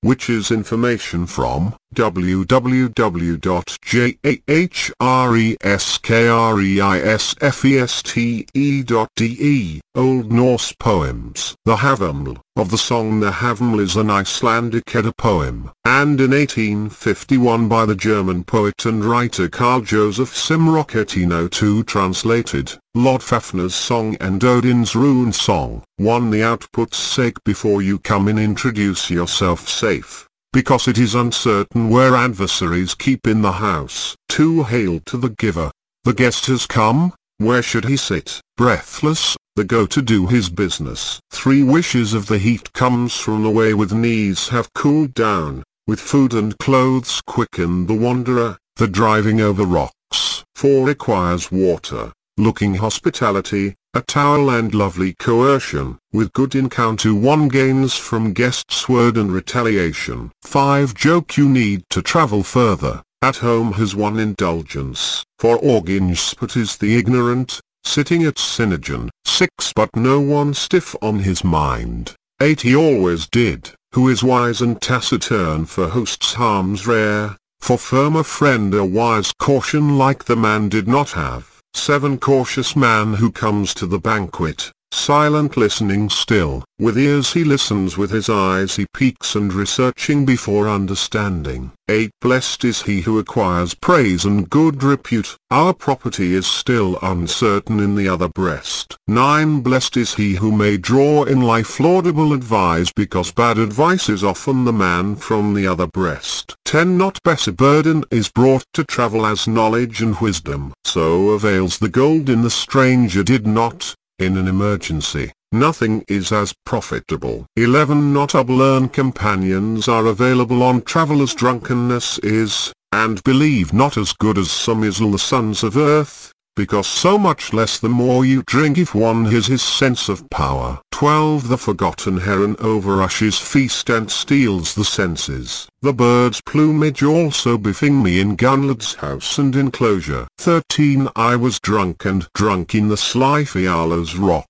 which is information from www.jahreskreisfeste.de. Old Norse Poems The Havamal, of the song The is an Icelandic Edda poem, and in 1851 by the German poet and writer Carl Joseph Simrock too translated, Lord Fafner's song and Odin's rune song. 1. The output's sake before you come in introduce yourself safe because it is uncertain where adversaries keep in the house. 2. Hail to the giver. The guest has come, where should he sit? Breathless, the go to do his business. 3. Wishes of the heat comes from the way with knees have cooled down, with food and clothes quicken the wanderer, the driving over rocks. 4. Requires water, looking hospitality, a towel and lovely coercion. With good encounter one gains from guest's word and retaliation. 5. Joke you need to travel further. At home has one indulgence. For Orginsput is the ignorant, sitting at Synagen. 6. But no one stiff on his mind. 8. He always did, who is wise and taciturn for hosts harms rare, for firmer friend a wise caution like the man did not have. 7. Cautious man who comes to the banquet, silent listening still. With ears he listens with his eyes he peeks and researching before understanding. 8. Blessed is he who acquires praise and good repute. Our property is still uncertain in the other breast. 9. Blessed is he who may draw in life laudable advice because bad advice is often the man from the other breast. 10. Not better burden is brought to travel as knowledge and wisdom. So avails the gold in the stranger did not, in an emergency, nothing is as profitable. 11 Not learn companions are available on travelers drunkenness is, and believe not as good as some is on the sons of earth, because so much less the more you drink if one has his sense of power. 12 The forgotten heron overrushes feast and steals the senses. The bird's plumage also befing me in Gunlad's house and enclosure. 13 I was drunk and drunk in the sly Fiala's rock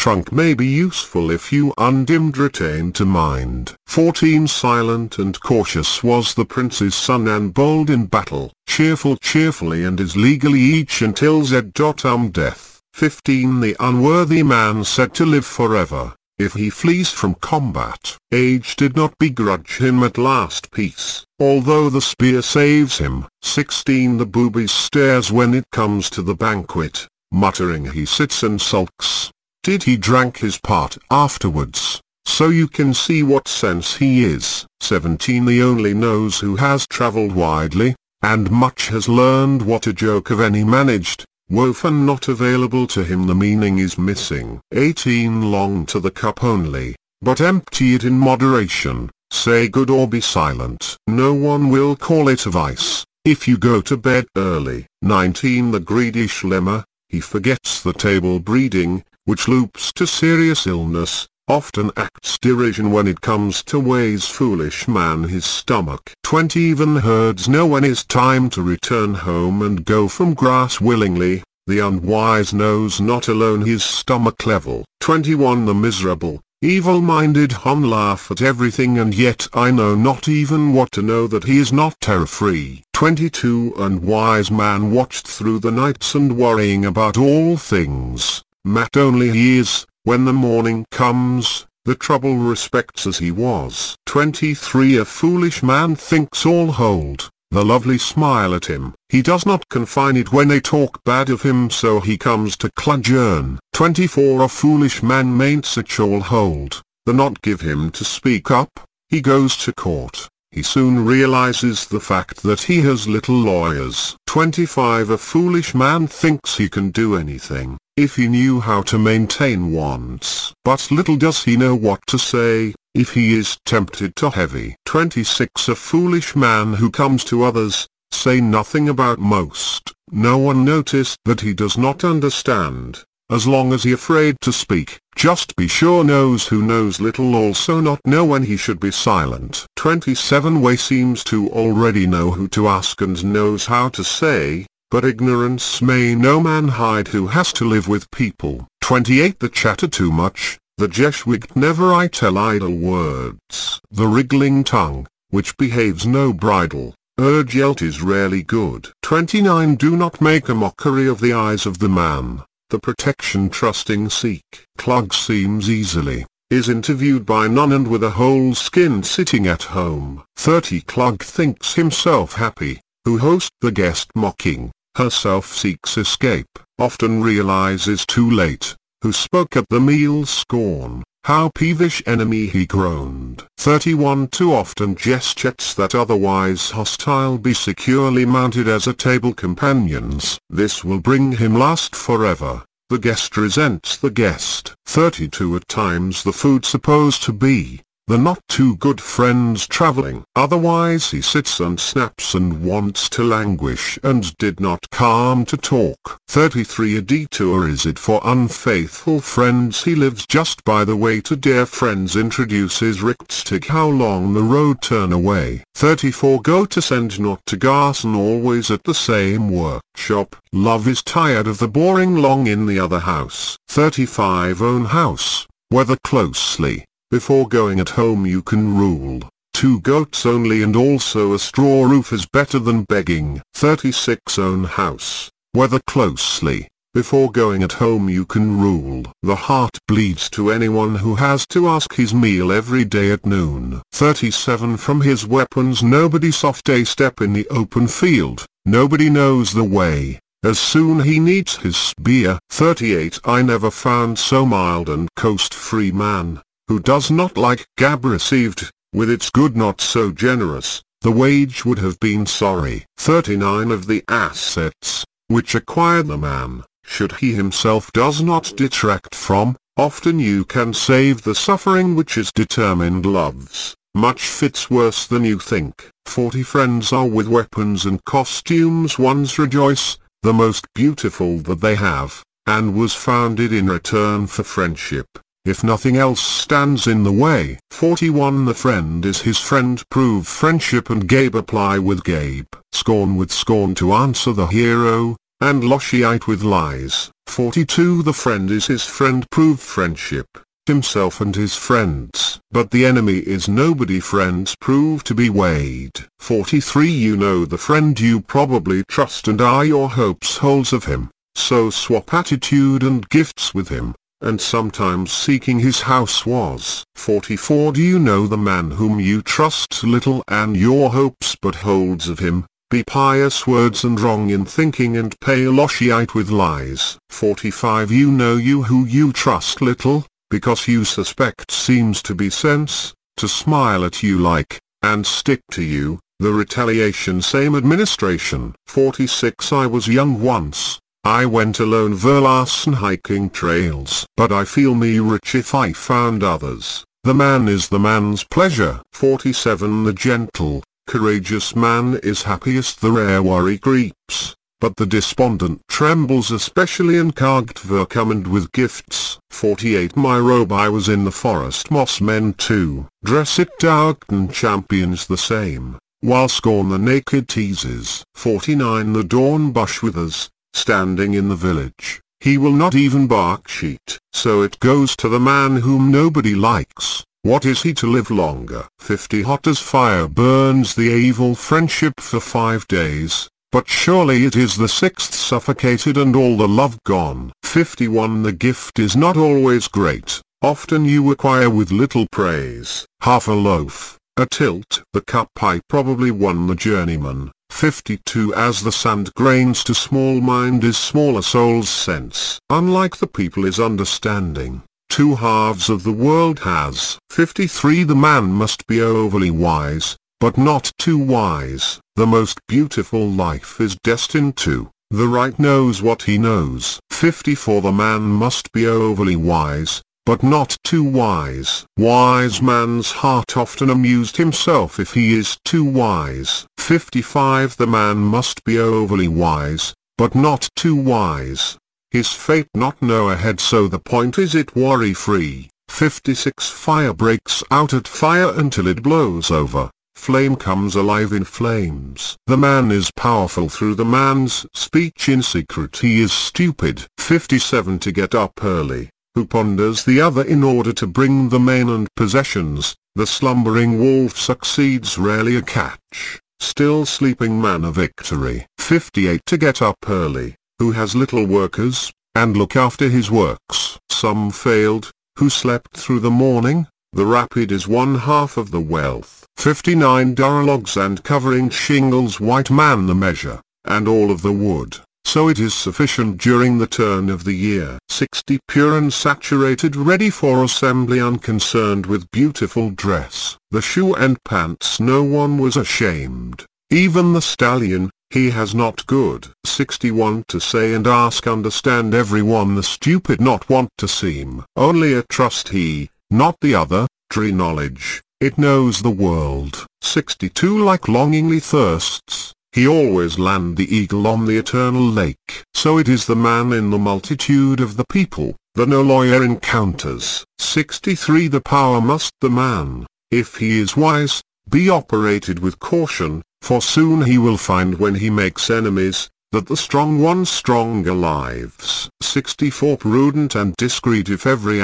trunk may be useful if you undimmed retain to mind. 14 Silent and cautious was the prince's son and bold in battle, cheerful cheerfully and is legally each until z.um death. 15 The unworthy man said to live forever, if he flees from combat. Age did not begrudge him at last peace, although the spear saves him. 16 The booby stares when it comes to the banquet, muttering he sits and sulks. Did he drank his part afterwards, so you can see what sense he is. 17 The only knows who has travelled widely, and much has learned what a joke of any managed, and not available to him the meaning is missing. 18 Long to the cup only, but empty it in moderation, say good or be silent. No one will call it a vice, if you go to bed early. 19 The greedy schlemmer, he forgets the table breeding, which loops to serious illness, often acts derision when it comes to ways foolish man his stomach. 20 Even herds know when it's time to return home and go from grass willingly, the unwise knows not alone his stomach level. 21 The miserable, evil-minded Hun laugh at everything and yet I know not even what to know that he is not terror-free. 22 And wise man watched through the nights and worrying about all things Mat only he is, when the morning comes, the trouble respects as he was. 23 A foolish man thinks all hold, the lovely smile at him. He does not confine it when they talk bad of him so he comes to cludgeon. 24 A foolish man mayn't such all hold, the not give him to speak up, he goes to court. He soon realizes the fact that he has little lawyers. 25 A foolish man thinks he can do anything, if he knew how to maintain wants. But little does he know what to say, if he is tempted to heavy. 26 A foolish man who comes to others, say nothing about most. No one noticed that he does not understand, as long as he afraid to speak. Just be sure knows who knows little also not know when he should be silent. 27 Way seems to already know who to ask and knows how to say, but ignorance may no man hide who has to live with people. 28 The chatter too much, The Jesuit never I tell idle words. The wriggling tongue, which behaves no bridle, Urge urgelt is rarely good. 29 Do not make a mockery of the eyes of the man, the protection trusting seek. Klug seems easily, is interviewed by none and with a whole skin sitting at home. 30 Klug thinks himself happy, who host the guest mocking, herself seeks escape, often realizes too late, who spoke at the meal scorn, how peevish enemy he groaned. 31 Too often gestures that otherwise hostile be securely mounted as a table companions. This will bring him last forever. The guest resents the guest. 32 At times the food supposed to be, the not too good friends traveling. Otherwise he sits and snaps and wants to languish and did not calm to talk. 33 A detour is it for unfaithful friends he lives just by the way to dear friends introduces Richtstick how long the road turn away. 34 Go to send not to Garson always at the same workshop. Love is tired of the boring long in the other house. 35 Own house, whether closely before going at home you can rule. Two goats only and also a straw roof is better than begging. 36 Own house, weather closely. Before going at home you can rule. The heart bleeds to anyone who has to ask his meal every day at noon. 37 From his weapons nobody soft a step in the open field, nobody knows the way. As soon he needs his spear. 38 I never found so mild and coast-free man who does not like gab received, with its good not so generous, the wage would have been sorry. 39 of the assets, which acquire the man, should he himself does not detract from, often you can save the suffering which is determined loves, much fits worse than you think. 40 friends are with weapons and costumes ones rejoice, the most beautiful that they have, and was founded in return for friendship if nothing else stands in the way. 41 The friend is his friend prove friendship and Gabe apply with Gabe. Scorn with scorn to answer the hero, and Loshiite with lies. 42 The friend is his friend prove friendship, himself and his friends. But the enemy is nobody friends prove to be weighed. 43 You know the friend you probably trust and are your hopes holds of him, so swap attitude and gifts with him and sometimes seeking his house was. 44 Do you know the man whom you trust little and your hopes but holds of him, be pious words and wrong in thinking and pay Loshiite with lies. 45 You know you who you trust little, because you suspect seems to be sense, to smile at you like, and stick to you, the retaliation same administration. 46 I was young once, I went alone Verlassen hiking trails. But I feel me rich if I found others. The man is the man's pleasure. 47 The gentle, courageous man is happiest the rare worry creeps. But the despondent trembles especially in Kagtverkommand with gifts. 48 My robe I was in the forest moss men too. Dress it Daugton champions the same, while scorn the naked teases. 49 The dawn bush withers, standing in the village. He will not even bark sheet. So it goes to the man whom nobody likes. What is he to live longer? 50 Hot as fire burns the evil friendship for five days, but surely it is the sixth suffocated and all the love gone. 51 The gift is not always great, often you acquire with little praise. Half a loaf, a tilt. The cup I probably won the journeyman, 52 As the sand grains to small mind is smaller soul's sense. Unlike the people is understanding, two halves of the world has. 53 The man must be overly wise, but not too wise. The most beautiful life is destined to, the right knows what he knows. 54 The man must be overly wise, but not too wise. Wise man's heart often amused himself if he is too wise. 55 The man must be overly wise, but not too wise. His fate not know ahead so the point is it worry free. 56 Fire breaks out at fire until it blows over. Flame comes alive in flames. The man is powerful through the man's speech in secret he is stupid. 57 To get up early who ponders the other in order to bring the main and possessions, the slumbering wolf succeeds rarely a catch, still sleeping man a victory. 58 To get up early, who has little workers, and look after his works. Some failed, who slept through the morning, the rapid is one half of the wealth. 59 Duralogs and covering shingles white man the measure, and all of the wood so it is sufficient during the turn of the year. 60 Pure and saturated ready for assembly unconcerned with beautiful dress. The shoe and pants no one was ashamed. Even the stallion, he has not good. 61 To say and ask understand everyone the stupid not want to seem. Only a trust he, not the other, tree knowledge, it knows the world. 62 Like longingly thirsts, he always land the eagle on the eternal lake. So it is the man in the multitude of the people, that no lawyer encounters. 63 The power must the man, if he is wise, be operated with caution, for soon he will find when he makes enemies, that the strong one's stronger lives. 64 Prudent and discreet if every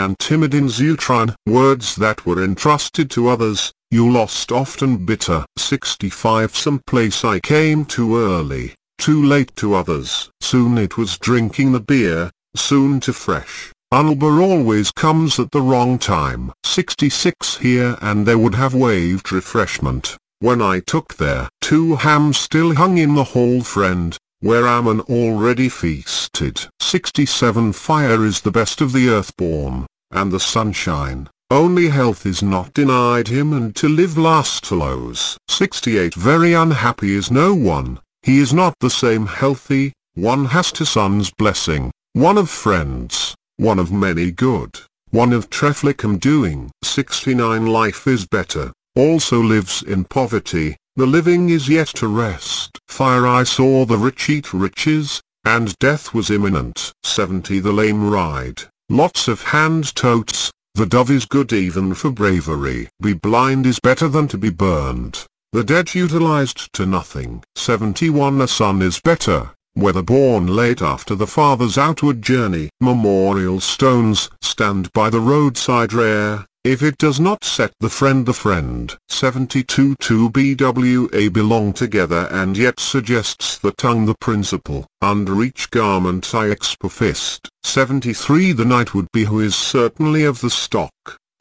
in Zeutron words that were entrusted to others, you lost often bitter. 65 Some place I came too early, too late to others. Soon it was drinking the beer, soon to fresh. Unlber always comes at the wrong time. 66 Here and there would have waved refreshment. When I took there, two hams still hung in the hall friend, where Ammon already feasted. 67 Fire is the best of the earthborn, and the sunshine. Only health is not denied him and to live last follows. 68 Very unhappy is no one, he is not the same healthy, one has to son's blessing, one of friends, one of many good, one of Treflicum doing. 69 Life is better, also lives in poverty, the living is yet to rest. Fire I saw the rich eat riches, and death was imminent. 70 The lame ride, lots of hand totes, the dove is good even for bravery. Be blind is better than to be burned. The dead utilized to nothing. 71 A son is better, whether born late after the father's outward journey. Memorial stones stand by the roadside rare, if it does not set the friend the friend. 72 Two BWA belong together and yet suggests the tongue the principle. Under each garment I fist. 73 The knight would be who is certainly of the stock,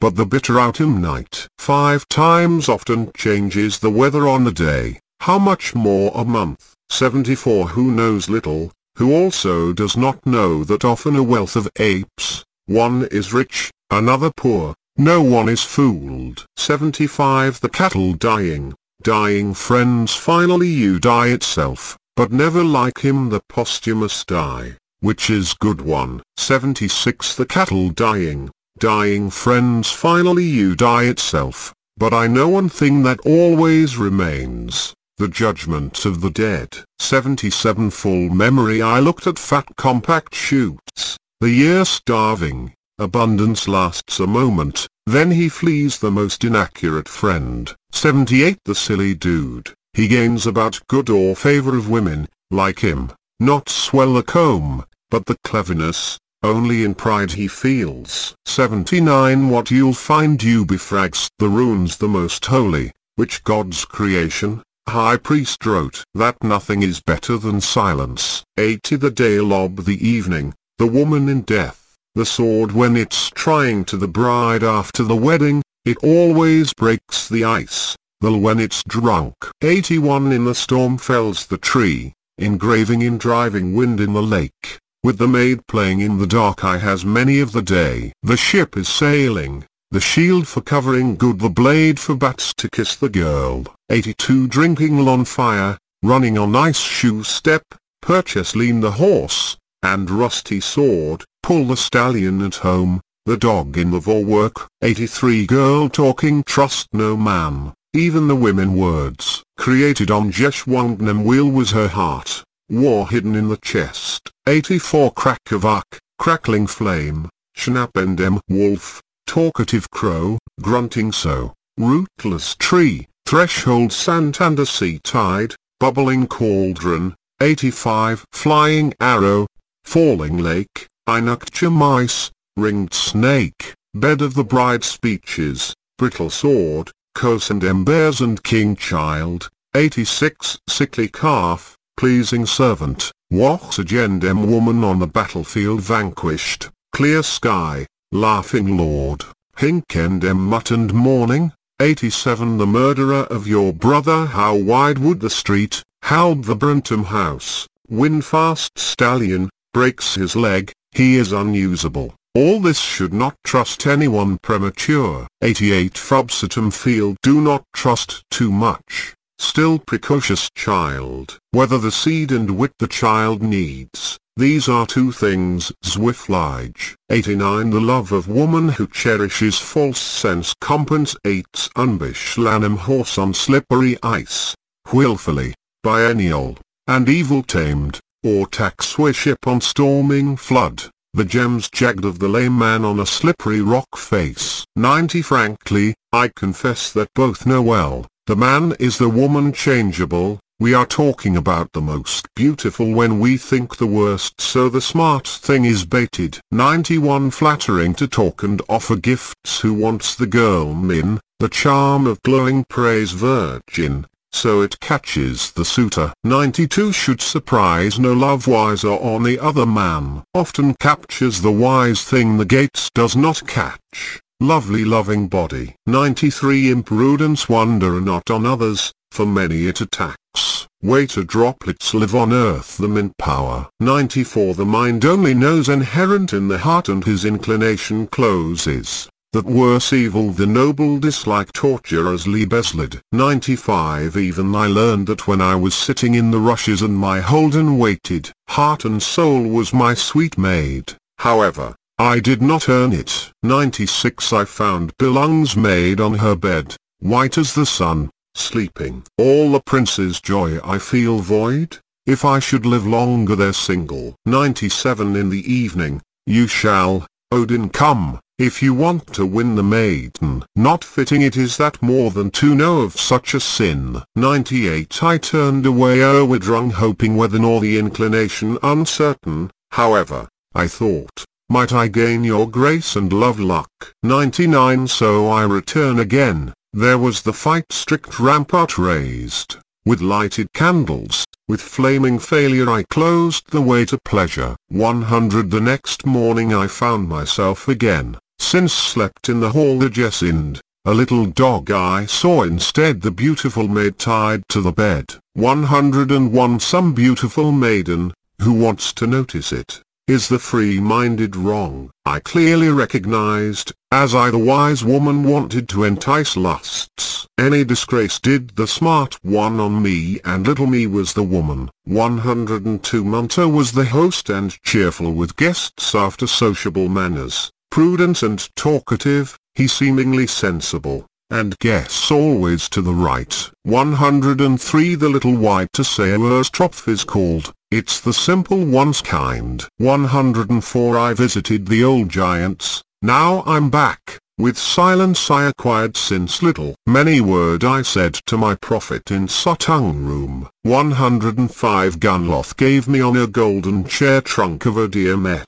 but the bitter autumn night. Five times often changes the weather on the day, how much more a month. 74 Who knows little, who also does not know that often a wealth of apes, one is rich, another poor, no one is fooled. 75 The cattle dying, dying friends finally you die itself, but never like him the posthumous die, which is good one. 76 The cattle dying, dying friends finally you die itself, but I know one thing that always remains, the judgment of the dead. 77 Full memory. I looked at fat compact shoots, the year starving, Abundance lasts a moment, then he flees the most inaccurate friend. 78 The silly dude, he gains about good or favor of women, like him, not swell the comb, but the cleverness, only in pride he feels. 79 What you'll find you befrags the runes the most holy, which God's creation, High priest wrote that nothing is better than silence. 80 The day lob the evening, the woman in death. The sword when it's trying to the bride after the wedding, it always breaks the ice, though when it's drunk. 81 In the storm fells the tree, engraving in driving wind in the lake, with the maid playing in the dark eye has many of the day. The ship is sailing, the shield for covering good the blade for bats to kiss the girl. 82 Drinking on fire, running on ice shoe step, purchase lean the horse, and rusty sword, pull the stallion at home, the dog in the work. 83 Girl talking trust no man, even the women words. Created on Jeshwangnam wheel was her heart, war hidden in the chest. 84 Krakavak, crackling flame, Schnappendem wolf, talkative crow, grunting so, rootless tree, threshold Santander sea tide, bubbling cauldron, 85 Flying arrow, falling lake, Inukcha mice, ringed snake, bed of the bride speeches, brittle sword, cos and embers and king child, 86 sickly calf, pleasing servant, wax agendem woman on the battlefield vanquished, clear sky, laughing lord, hinkendem muttoned morning, 87 The murderer of your brother how wide would the street, howled the Brentham house, Winfast stallion, breaks his leg, he is unusable. All this should not trust anyone premature. 88 Frobsatum Field Do not trust too much. Still precocious child. Whether the seed and wit the child needs. These are two things Zwiflige. 89 The love of woman who cherishes false sense compensates unbishlanum horse on slippery ice, willfully, biennial, and evil tamed, or taxway ship on storming flood. The gems jagged of the lame man on a slippery rock face. 90 Frankly, I confess that both know well, the man is the woman changeable, we are talking about the most beautiful when we think the worst so the smart thing is baited. 91 Flattering to talk and offer gifts. Who wants the girl min, the charm of glowing praise virgin, so it catches the suitor. 92 should surprise no love wiser on the other man. Often captures the wise thing the gates does not catch. Lovely loving body. 93 Imprudence wonder not on others, for many it attacks. Water droplets live on earth them in power. 94 The mind only knows inherent in the heart and his inclination closes that worse evil the noble dislike torture as Liebeslid. 95 Even I learned that when I was sitting in the rushes and my Holden waited, heart and soul was my sweet maid, however, I did not earn it. 96 I found Belung's maid on her bed, white as the sun, sleeping. All the prince's joy I feel void, if I should live longer there single. 97 In the evening, you shall, Odin come, if you want to win the maiden, not fitting it is that more than to know of such a sin. 98 I turned away Erwidrung hoping whether nor the inclination uncertain, however, I thought, might I gain your grace and love luck. 99 So I return again, there was the fight strict rampart raised, with lighted candles, with flaming failure I closed the way to pleasure. 100 The next morning I found myself again, since slept in the hall the Jesind, a little dog I saw instead the beautiful maid tied to the bed. 101 Some beautiful maiden, who wants to notice it, is the free-minded wrong. I clearly recognized, as I the wise woman wanted to entice lusts. Any disgrace did the smart one on me and little me was the woman. 102 Munter was the host and cheerful with guests after sociable manners prudent and talkative, he seemingly sensible, and guess always to the right. 103 The little white to say Troph is called, it's the simple one's kind. 104 I visited the old giants, now I'm back, with silence I acquired since little. Many word I said to my prophet in Sutung room. 105 Gunloth gave me on a golden chair trunk of a dear met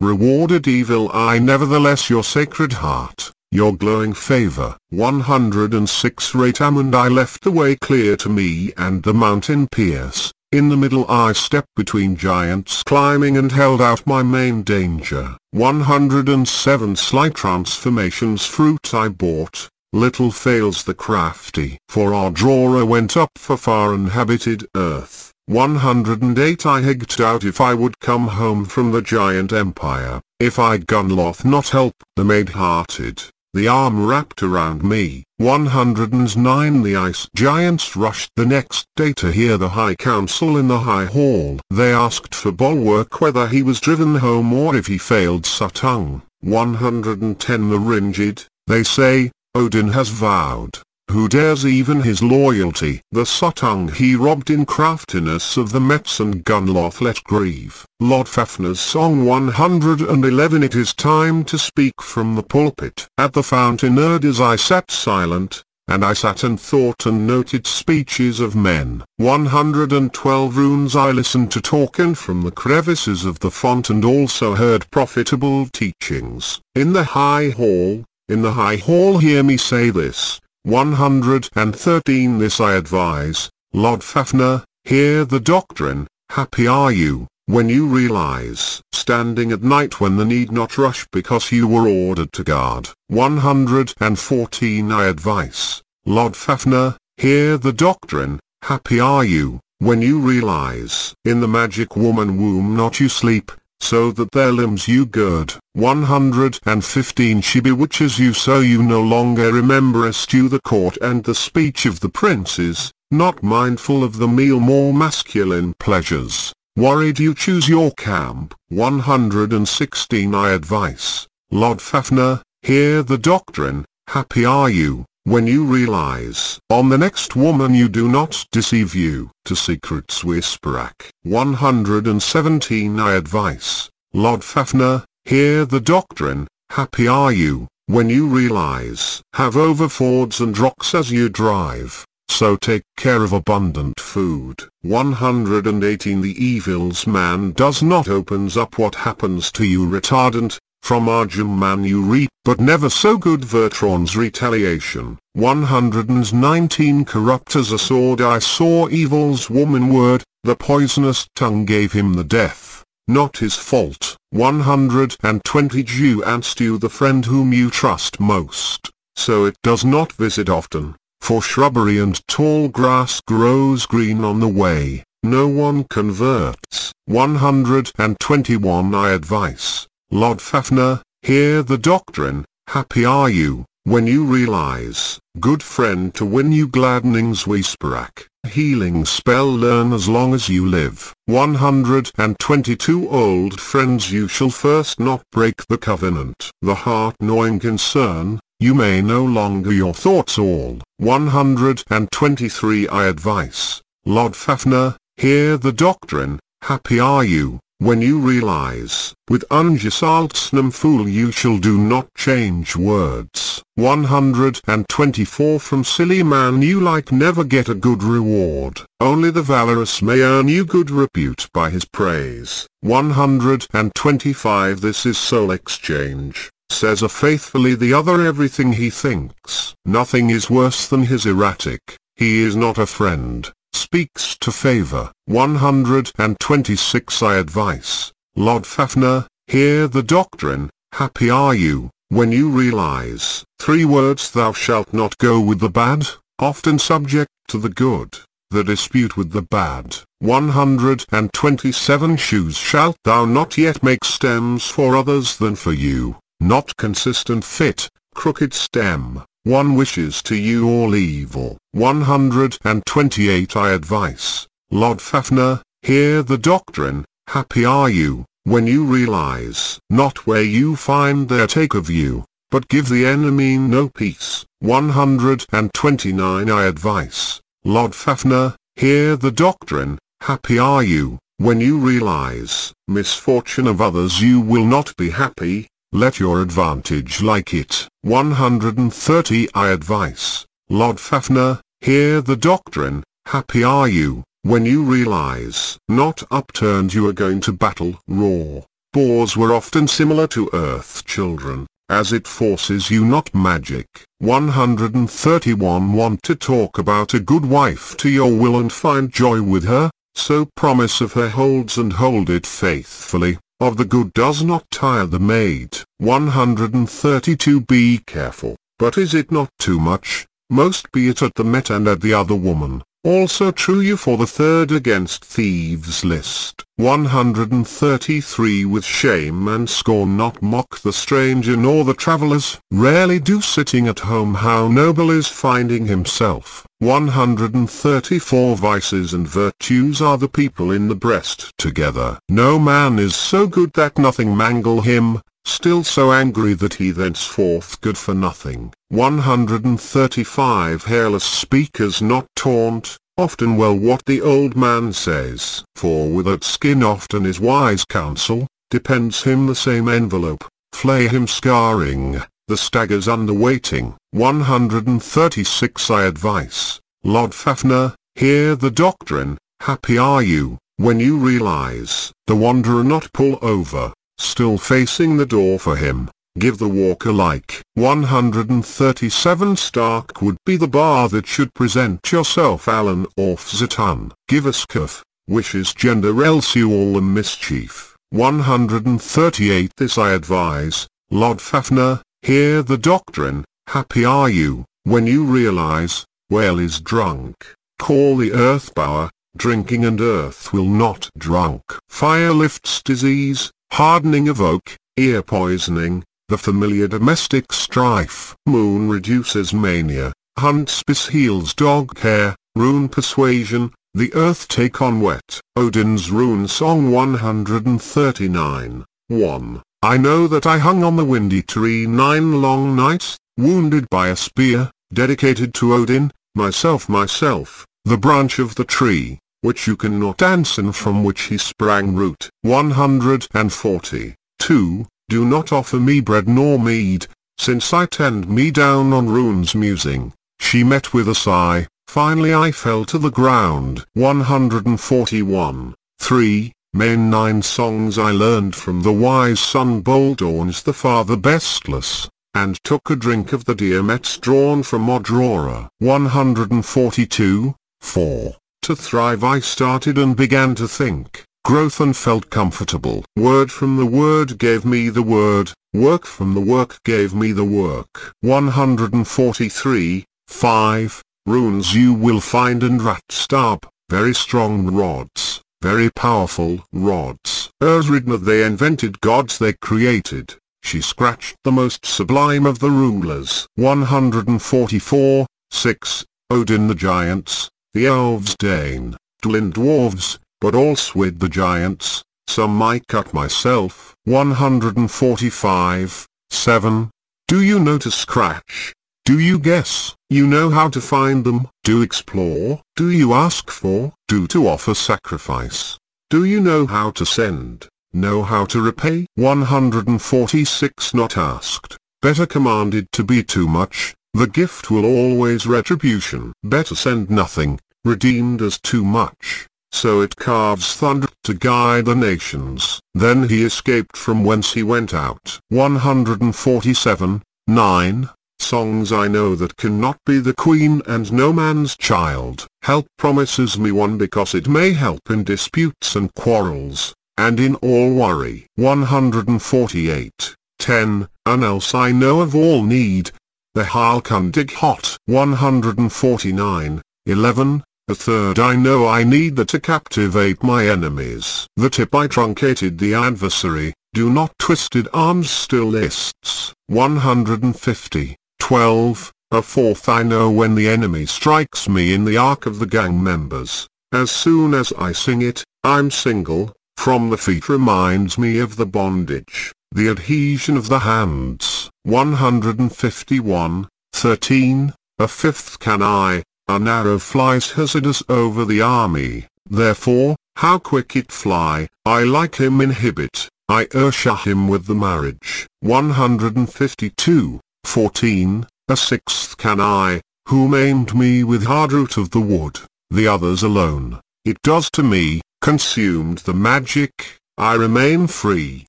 rewarded evil eye nevertheless your sacred heart, your glowing favor. 106 Ratam and I left the way clear to me and the mountain pierce. In the middle I stepped between giants climbing and held out my main danger. 107 Slight transformations fruit I bought, little fails the crafty. For our drawer went up for far inhabited earth. 108 I higged out if I would come home from the giant empire, if I Gunloth not help the maid-hearted, the arm wrapped around me. 109 The ice giants rushed the next day to hear the high council in the high hall. They asked for bulwark whether he was driven home or if he failed Sutung. 110 The ringed, they say, Odin has vowed, who dares even his loyalty? The Sutung he robbed in craftiness of the Mets and Gunloth let grieve. Lord Fafner's Song 111 It is time to speak from the pulpit. At the fountain as I sat silent, and I sat and thought and noted speeches of men. 112 runes I listened to talk and from the crevices of the font and also heard profitable teachings. In the high hall, in the high hall hear me say this, 113 This I advise, Lord Fafner, hear the doctrine, happy are you, when you realize, standing at night when the need not rush because you were ordered to guard. 114 I advise, Lord Fafner, hear the doctrine, happy are you, when you realize, in the magic woman womb not you sleep, so that their limbs you gird. 115 She bewitches you so you no longer rememberest you the court and the speech of the princes, not mindful of the meal more masculine pleasures. Worried you choose your camp. 116 I advise, Lord Fafner, hear the doctrine, happy are you, when you realize. On the next woman you do not deceive you, to secrets whisperak. 117 I advice, Lord Fafner, hear the doctrine, happy are you, when you realize. Have over fords and rocks as you drive, so take care of abundant food. 118 The evils man does not opens up what happens to you retardant, from Arjun man you reap but never so good Vertron's retaliation. 119 Corrupt as a sword. I saw evil's woman word, the poisonous tongue gave him the death, not his fault. 120 Jew and stew the friend whom you trust most, so it does not visit often. For shrubbery and tall grass grows green on the way, no one converts. 121 I advise, Lord Fafner, hear the doctrine, happy are you, when you realize, good friend to win you gladdenings whisperak, healing spell learn as long as you live. 122 Old friends you shall first not break the covenant. The heart-gnawing concern, you may no longer your thoughts all. 123 I advise, Lord Fafner, hear the doctrine, happy are you, when you realize, with ungesaltsnum fool you shall do not change words. 124 From silly man you like never get a good reward. Only the valorous may earn you good repute by his praise. 125 This is soul exchange says a faithfully the other everything he thinks. Nothing is worse than his erratic, he is not a friend, speaks to favor. 126 I advise, Lord Fafner, hear the doctrine, happy are you, when you realize, three words thou shalt not go with the bad, often subject to the good, the dispute with the bad. 127 Shoes shalt thou not yet make stems for others than for you, not consistent fit, crooked stem, one wishes to you all evil. 128 I advise, Lord Fafnir, hear the doctrine, happy are you, when you realize, not where you find their take of you, but give the enemy no peace. 129 I advise, Lord Fafnir, hear the doctrine, happy are you, when you realize, misfortune of others. You will not be happy, let your advantage like it. 130 I advise, Lord Fafner, hear the doctrine, happy are you, when you realize, not upturned you are going to battle. Raw, boars were often similar to earth children, as it forces you not magic. 131 Want to talk about a good wife to your will and find joy with her, so promise of her holds and hold it faithfully of the good does not tire the maid. 132 Be careful, but is it not too much? Most be it at the met and at the other woman. Also true you for the third against thieves list. 133 With shame and scorn not mock the stranger nor the travellers. Rarely do sitting at home how noble is finding himself. 134 Vices and virtues are the people in the breast together. No man is so good that nothing mangle him, still so angry that he thenceforth good for nothing. 135 Hairless speakers not taunt, often well what the old man says. For without skin often is wise counsel, depends him the same envelope, flay him scarring, the staggers Under underwaiting. 136 I advise, Lord Fafner, hear the doctrine, happy are you, when you realize the wanderer not pull over, still facing the door for him. Give the walker like 137 Stark would be the bar that should present yourself Alan Zatan. Give us cuff, wishes gender else you all the mischief. 138 This I advise, Lord Fafnir, hear the doctrine, happy are you, when you realize, whale is drunk, call the earth bower, drinking and earth will not drunk. Fire lifts disease, hardening of oak, ear poisoning, the familiar domestic strife. Moon reduces mania, hunt heals dog hair, rune persuasion, the earth take on wet. Odin's Rune Song 139 1. I know that I hung on the windy tree nine long nights, wounded by a spear, dedicated to Odin, myself myself, the branch of the tree, which you cannot answer from which he sprang root. 140. 2. Do not offer me bread nor mead, since I tend me down on runes musing. She met with a sigh, Finally I fell to the ground. 141. 3. Main 9 songs I learned from the wise son Boldorns the father bestless, and took a drink of the dear mets drawn from Odrora. 142. 4. To thrive I started and began to think, growth and felt comfortable. Word from the word gave me the word, work from the work gave me the work. 143. 5. Runes you will find and Ratstab, very strong rods, very powerful rods. Erzridna they invented gods they created. She scratched the most sublime of the rulers. 144, 6, Odin the giants, the elves Dane, Dwlin dwarves, but all swid the giants, some I cut myself. 145, 7, Do you notice scratch? Do you guess? You know how to find them. Do explore. Do you ask for? Do to offer sacrifice. Do you know how to send? Know how to repay? 146 Not asked. Better commanded to be too much. The gift will always retribution. Better send nothing, redeemed as too much. So it carves thunder to guide the nations. Then he escaped from whence he went out. 147, 9. Songs I know that cannot be the queen and no man's child. Help promises me one because it may help in disputes and quarrels, and in all worry. 148. 10. An else I know of all need. The Halkundig hot. 149. 11. A third I know I need that to captivate my enemies. The tip I truncated the adversary, do not twisted arms still lists. 150. 12. A fourth I know when the enemy strikes me in the arc of the gang members. As soon as I sing it, I'm single, from the feet reminds me of the bondage, the adhesion of the hands. 151, 13, a fifth can I, an arrow flies hazardous over the army, therefore, how quick it fly, I like him inhibit, I ursha him with the marriage. 152, 14, a sixth can I, whom aimed me with hard root of the wood, the others alone, it does to me, consumed the magic, I remain free.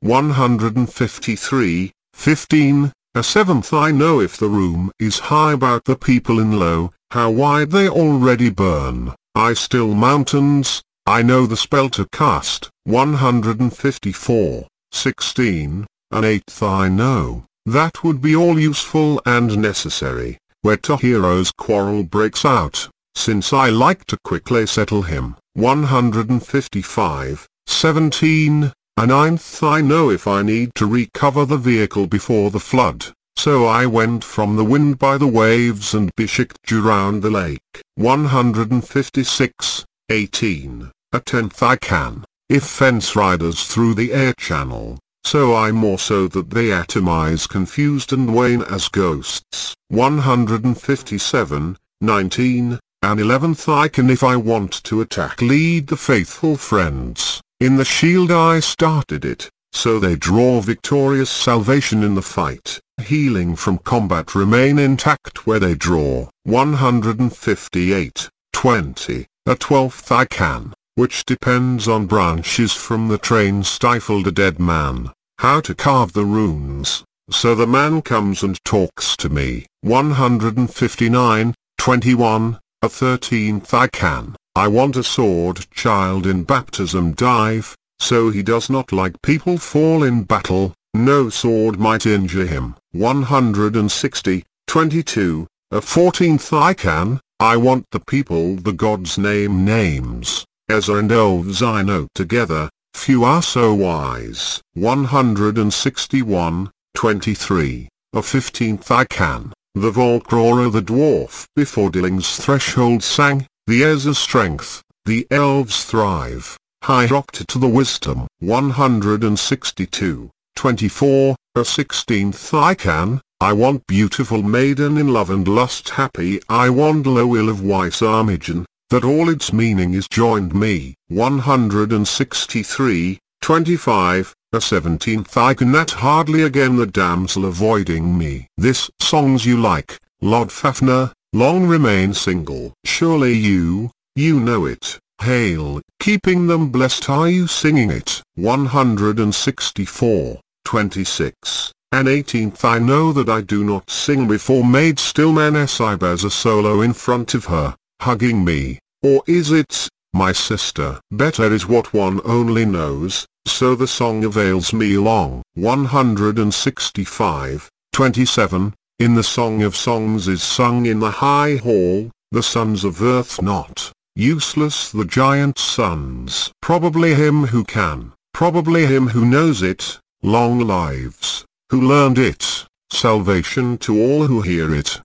153, 15, a seventh I know if the room is high about the people in low, how wide they already burn, I still mountains, I know the spell to cast. 154, 16, an eighth I know, that would be all useful and necessary, where two heroes quarrel breaks out, since I like to quickly settle him. 155, 17, a ninth I know if I need to recover the vehicle before the flood, so I went from the wind by the waves and beshicked you round the lake. 156, 18, a tenth I can, if fence riders through the air channel, so I more so that they atomize confused and wane as ghosts. 157, 19, an eleventh I can if I want to attack lead the faithful friends, in the shield I started it, so they draw victorious salvation in the fight. healing from combat remain intact where they draw. 158, 20, a twelfth I can, which depends on branches from the train stifled a dead man. How to carve the runes, so the man comes and talks to me. 159, 21, a thirteenth I can. I want a sword child in baptism dive, so he does not like people fall in battle, no sword might injure him. 160, 22, a fourteenth I can, I want the people the gods name names, Ezra and elves I know together, few are so wise. 161, 23, a fifteenth I can, the Volcrora the dwarf before Delling's threshold sang, the Ezra strength, the elves thrive, high dropped to the wisdom. 162, 24, a sixteenth I can, I want beautiful maiden in love and lust happy. I want low will of wise Armigen, that all its meaning is joined me. 163, 25, a seventeenth I can that hardly again the damsel avoiding me. This songs you like, Loddfafnir, long remain single. Surely you, you know it. Hail, keeping them blessed are you singing it. 164, 26. An eighteenth I know that I do not sing before maid still man I bears a solo in front of her, hugging me, or is it, my sister? Better is what one only knows, so the song avails me long. 165, 27, in the Song of Songs is sung in the high hall, the sons of earth not, useless the giant sons. Probably him who can, probably him who knows it, long lives who learned it, salvation to all who hear it.